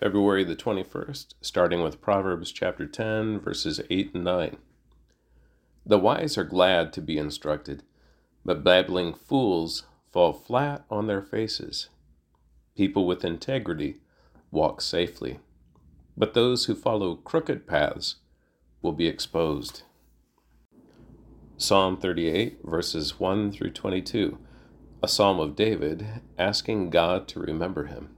February the 21st, starting with Proverbs chapter 10, verses 8 and 9. The wise are glad to be instructed, but babbling fools fall flat on their faces. People with integrity walk safely, but those who follow crooked paths will be exposed. Psalm 38, verses 1 through 22, a psalm of David asking God to remember him.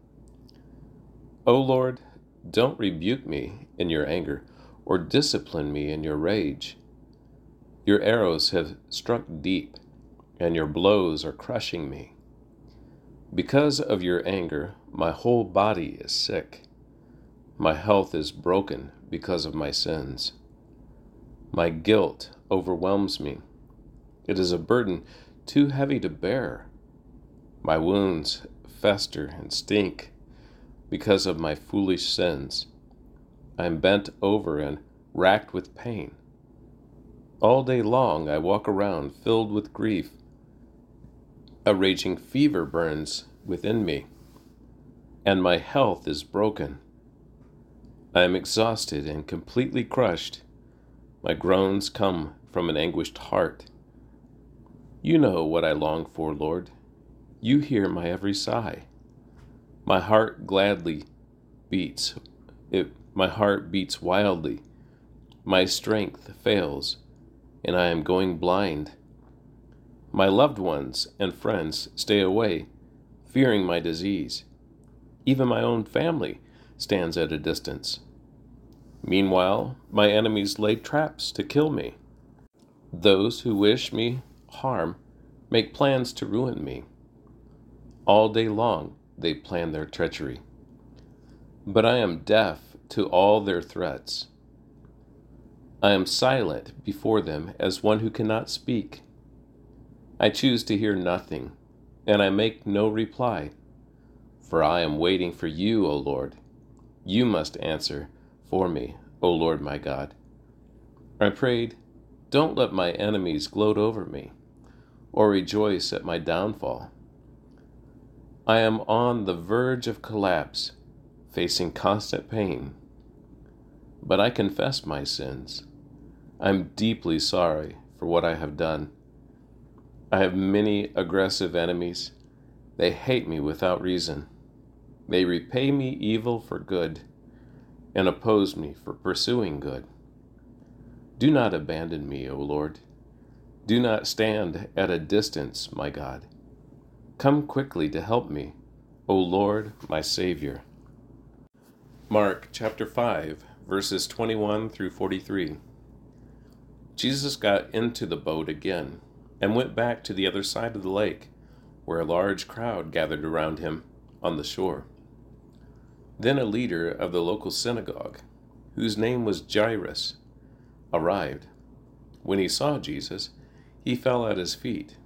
O Lord, don't rebuke me in your anger, or discipline me in your rage. Your arrows have struck deep, and your blows are crushing me. Because of your anger, my whole body is sick. My health is broken because of my sins. My guilt overwhelms me. It is a burden too heavy to bear. My wounds fester and stink because of my foolish sins. I am bent over and racked with pain. All day long I walk around filled with grief. A raging fever burns within me, and my health is broken. I am exhausted and completely crushed. My groans come from an anguished heart. You know what I long for, Lord. You hear my every sigh. My heart gladly beats. It, my heart beats wildly. My strength fails, and I am going blind. My loved ones and friends stay away, fearing my disease. Even my own family stands at a distance. Meanwhile, my enemies lay traps to kill me. Those who wish me harm make plans to ruin me. All day long, they plan their treachery. But I am deaf to all their threats. I am silent before them as one who cannot speak. I choose to hear nothing, and I make no reply, for I am waiting for you, O Lord. You must answer for me, O Lord my God. I prayed, Don't let my enemies gloat over me, or rejoice at my downfall. I am on the verge of collapse, facing constant pain. But I confess my sins. I'm deeply sorry for what I have done. I have many aggressive enemies. They hate me without reason. They repay me evil for good and oppose me for pursuing good. Do not abandon me, O Lord. Do not stand at a distance, my God. Come quickly to help me, O Lord, my Savior. Mark chapter 5, verses 21 through 43. Jesus got into the boat again and went back to the other side of the lake, where a large crowd gathered around him on the shore. Then a leader of the local synagogue, whose name was Jairus, arrived. When he saw Jesus, he fell at his feet,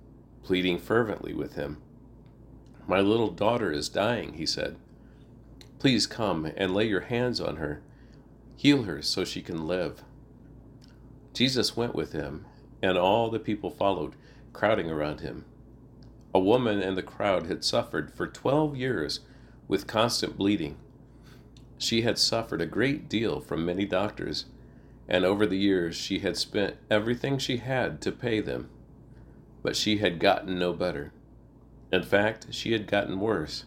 pleading fervently with him. My little daughter is dying, he said. Please come and lay your hands on her. Heal her so she can live. Jesus went with him, and all the people followed, crowding around him. A woman in the crowd had suffered for twelve years with constant bleeding. She had suffered a great deal from many doctors, and over the years she had spent everything she had to pay them. But she had gotten no better. In fact, she had gotten worse.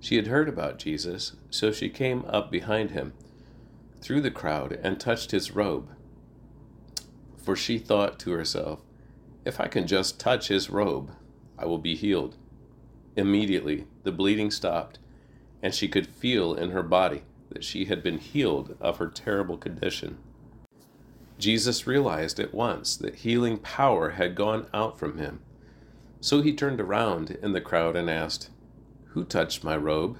She had heard about Jesus, so she came up behind him through the crowd and touched his robe. For she thought to herself, If I can just touch his robe, I will be healed. Immediately, the bleeding stopped, and she could feel in her body that she had been healed of her terrible condition. Jesus realized at once that healing power had gone out from him so he turned around in the crowd and asked, Who touched my robe?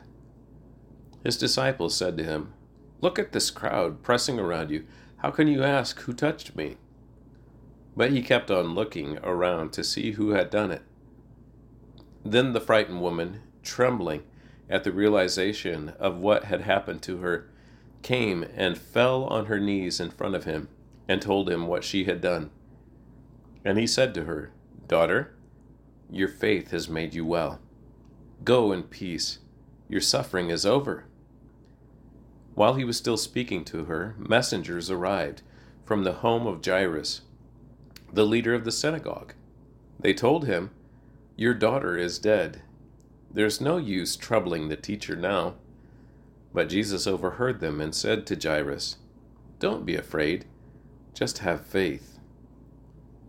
His disciples said to him, Look at this crowd pressing around you. How can you ask who touched me? But he kept on looking around to see who had done it. Then the frightened woman, trembling at the realization of what had happened to her, came and fell on her knees in front of him and told him what she had done. And he said to her, Daughter, your faith has made you well. Go in peace. Your suffering is over. While he was still speaking to her, messengers arrived from the home of Jairus, the leader of the synagogue. They told him, Your daughter is dead. There's no use troubling the teacher now. But Jesus overheard them and said to Jairus, Don't be afraid, just have faith.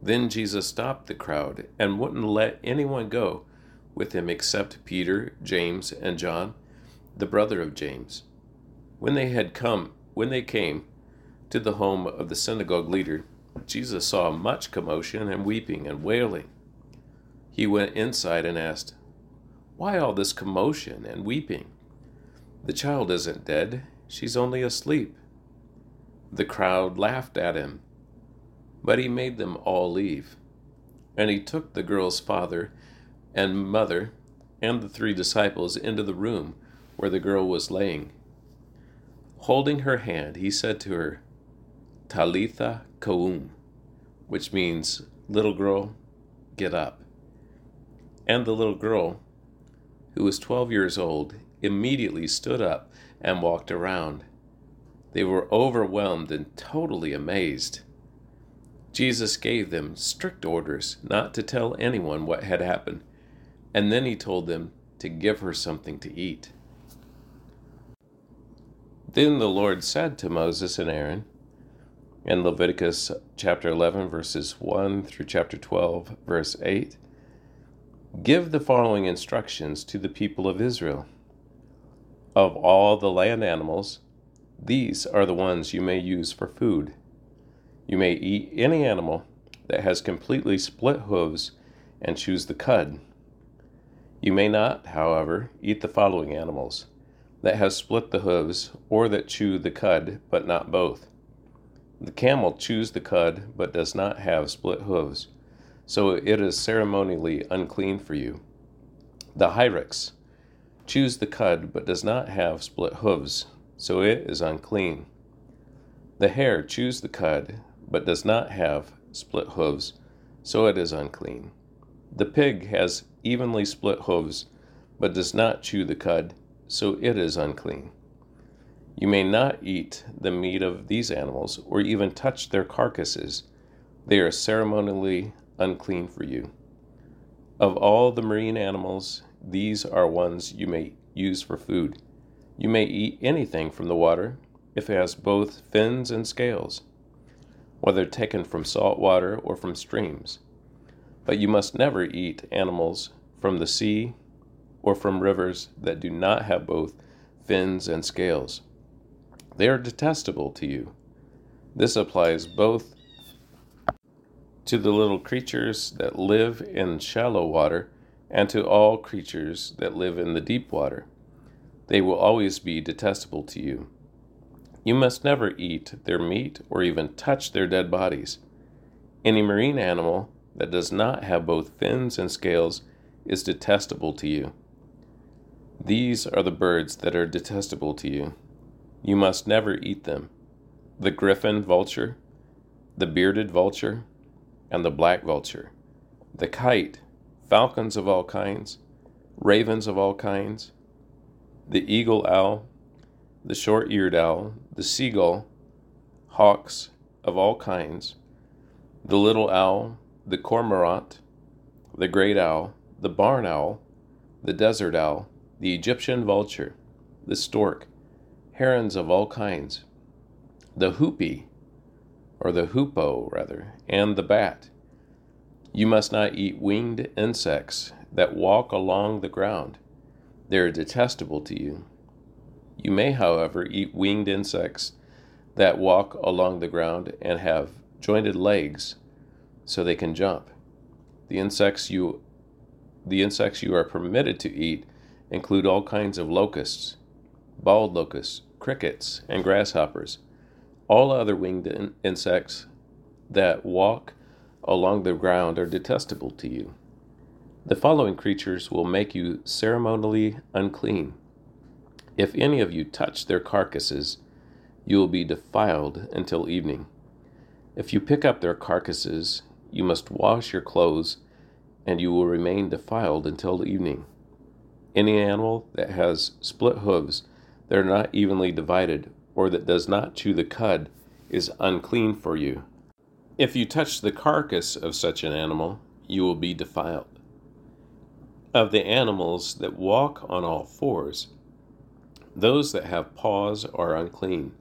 Then Jesus stopped the crowd and wouldn't let anyone go with him except Peter, James, and John, the brother of James. When they had come, when they came to the home of the synagogue leader, Jesus saw much commotion and weeping and wailing. He went inside and asked, Why all this commotion and weeping? The child isn't dead, she's only asleep. The crowd laughed at him, but he made them all leave. And he took the girl's father and mother and the three disciples into the room where the girl was laying. Holding her hand, he said to her, Talitha koum, which means, Little girl, get up. And the little girl, who was twelve years old, immediately stood up and walked around. They were overwhelmed and totally amazed. Jesus gave them strict orders not to tell anyone what had happened, and then he told them to give her something to eat. Then the Lord said to Moses and Aaron, in Leviticus chapter 11, verses 1 through chapter 12, verse 8, Give the following instructions to the people of Israel. Of all the land animals, these are the ones you may use for food. You may eat any animal that has completely split hooves and chews the cud. You may not, however, eat the following animals that has split the hooves, or that chew the cud, but not both. The camel chews the cud, but does not have split hooves, so it is ceremonially unclean for you. The hyrax chews the cud, but does not have split hooves, so it is unclean. The hare chews the cud, but does not have split hooves, so it is unclean. The pig has evenly split hooves, but does not chew the cud, so it is unclean. You may not eat the meat of these animals, or even touch their carcasses. They are ceremonially unclean for you. Of all the marine animals, these are ones you may use for food. You may eat anything from the water if it has both fins and scales, whether taken from salt water or from streams. But you must never eat animals from the sea or from rivers that do not have both fins and scales. They are detestable to you. This applies both to the little creatures that live in shallow water and to all creatures that live in the deep water. They will always be detestable to you. You must never eat their meat or even touch their dead bodies. Any marine animal that does not have both fins and scales is detestable to you. These are the birds that are detestable to you. You must never eat them the griffon vulture, the bearded vulture, and the black vulture, the kite, falcons of all kinds, ravens of all kinds, the eagle owl, the short eared owl, the seagull, hawks of all kinds, the little owl, the cormorant, the great owl, the barn owl, the desert owl, the Egyptian vulture, the stork, herons of all kinds, the hoopie, or the hoopoe rather, and the bat. You must not eat winged insects that walk along the ground. They are detestable to you. You may, however, eat winged insects that walk along the ground and have jointed legs so they can jump. The insects you the insects you are permitted to eat include all kinds of locusts, bald locusts, crickets, and grasshoppers. All other winged in- insects that walk along the ground are detestable to you. The following creatures will make you ceremonially unclean. If any of you touch their carcasses, you will be defiled until evening. If you pick up their carcasses, you must wash your clothes, and you will remain defiled until evening. Any animal that has split hooves that are not evenly divided or that does not chew the cud is unclean for you. If you touch the carcass of such an animal, you will be defiled. Of the animals that walk on all fours, those that have paws are unclean.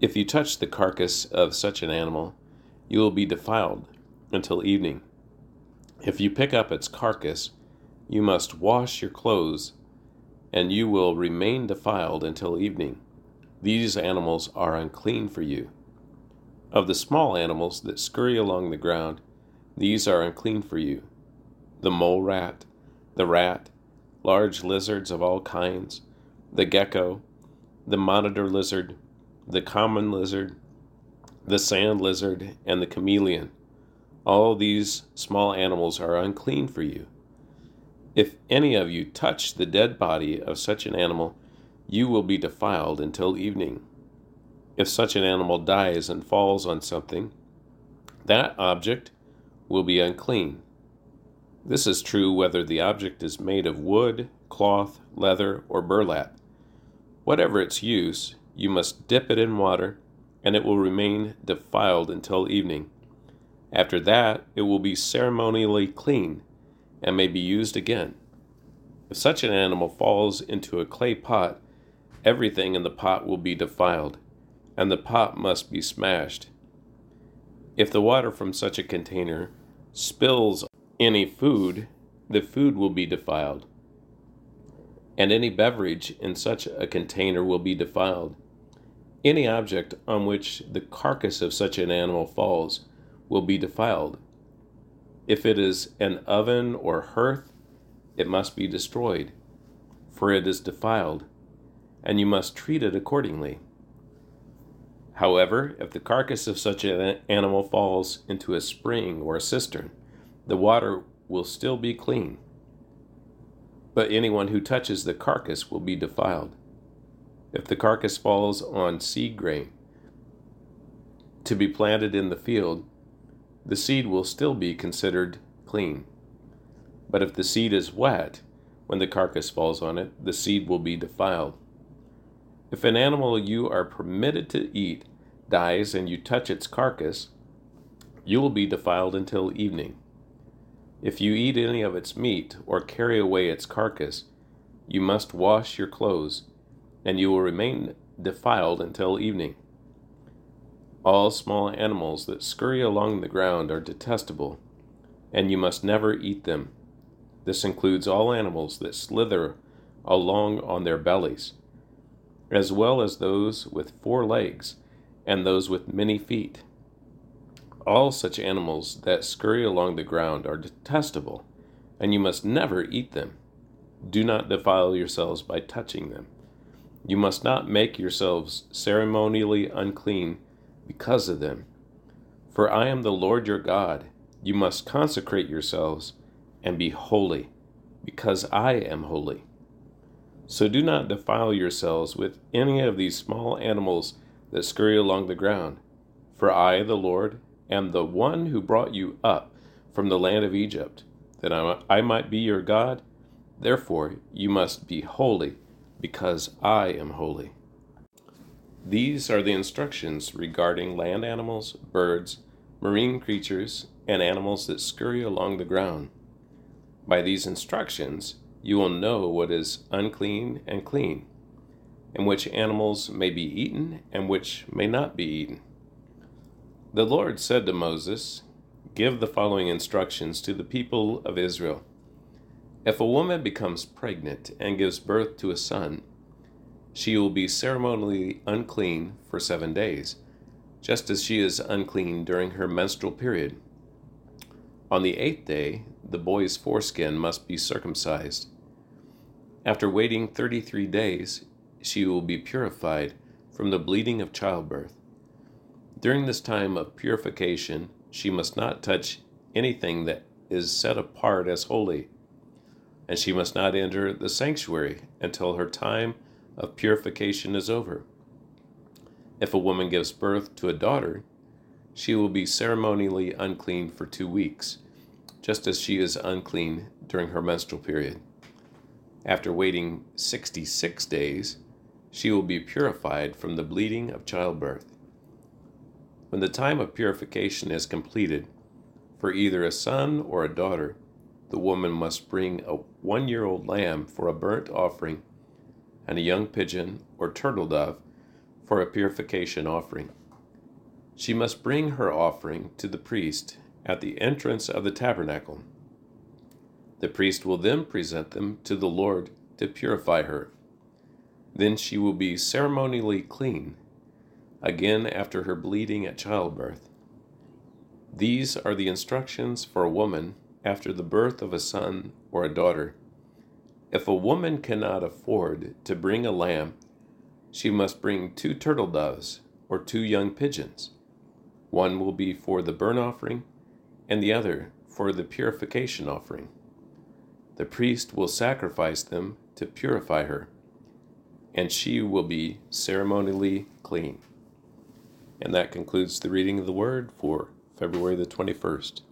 If you touch the carcass of such an animal, you will be defiled until evening. If you pick up its carcass, you must wash your clothes, and you will remain defiled until evening. These animals are unclean for you. Of the small animals that scurry along the ground, these are unclean for you the mole rat, the rat, large lizards of all kinds, the gecko, the monitor lizard, the common lizard, the sand lizard, and the chameleon. All these small animals are unclean for you. If any of you touch the dead body of such an animal, you will be defiled until evening. If such an animal dies and falls on something, that object will be unclean. This is true whether the object is made of wood, cloth, leather, or burlap. Whatever its use, you must dip it in water, and it will remain defiled until evening. After that, it will be ceremonially clean and may be used again. If such an animal falls into a clay pot, everything in the pot will be defiled and the pot must be smashed. If the water from such a container spills any food, the food will be defiled, and any beverage in such a container will be defiled. Any object on which the carcass of such an animal falls will be defiled. If it is an oven or hearth, it must be destroyed, for it is defiled, and you must treat it accordingly. However, if the carcass of such an animal falls into a spring or a cistern, the water will still be clean. But anyone who touches the carcass will be defiled. If the carcass falls on seed grain to be planted in the field, the seed will still be considered clean. But if the seed is wet, when the carcass falls on it, the seed will be defiled. If an animal you are permitted to eat dies and you touch its carcass, you will be defiled until evening. If you eat any of its meat or carry away its carcass, you must wash your clothes, and you will remain defiled until evening. All small animals that scurry along the ground are detestable, and you must never eat them. This includes all animals that slither along on their bellies as well as those with four legs and those with many feet. All such animals that scurry along the ground are detestable, and you must never eat them. Do not defile yourselves by touching them. You must not make yourselves ceremonially unclean because of them. For I am the Lord your God. You must consecrate yourselves and be holy, because I am holy. So do not defile yourselves with any of these small animals that scurry along the ground. For I, the Lord, am the one who brought you up from the land of Egypt, that I might be your God. Therefore, you must be holy, because I am holy. These are the instructions regarding land animals, birds, marine creatures, and animals that scurry along the ground. By these instructions, you will know what is unclean and clean, and which animals may be eaten and which may not be eaten. The Lord said to Moses, Give the following instructions to the people of Israel. If a woman becomes pregnant and gives birth to a son, she will be ceremonially unclean for seven days, just as she is unclean during her menstrual period. On the eighth day, the boy's foreskin must be circumcised. After waiting 33 days, she will be purified from the bleeding of childbirth. During this time of purification, she must not touch anything that is set apart as holy, and she must not enter the sanctuary until her time of purification is over. If a woman gives birth to a daughter, she will be ceremonially unclean for two weeks, just as she is unclean during her menstrual period. After waiting 66 days, she will be purified from the bleeding of childbirth. When the time of purification is completed, for either a son or a daughter, the woman must bring a one year old lamb for a burnt offering and a young pigeon or turtle dove for a purification offering. She must bring her offering to the priest at the entrance of the tabernacle. The priest will then present them to the Lord to purify her. Then she will be ceremonially clean, again after her bleeding at childbirth. These are the instructions for a woman after the birth of a son or a daughter. If a woman cannot afford to bring a lamb, she must bring two turtle doves or two young pigeons. One will be for the burnt offering, and the other for the purification offering. The priest will sacrifice them to purify her, and she will be ceremonially clean. And that concludes the reading of the word for February the 21st.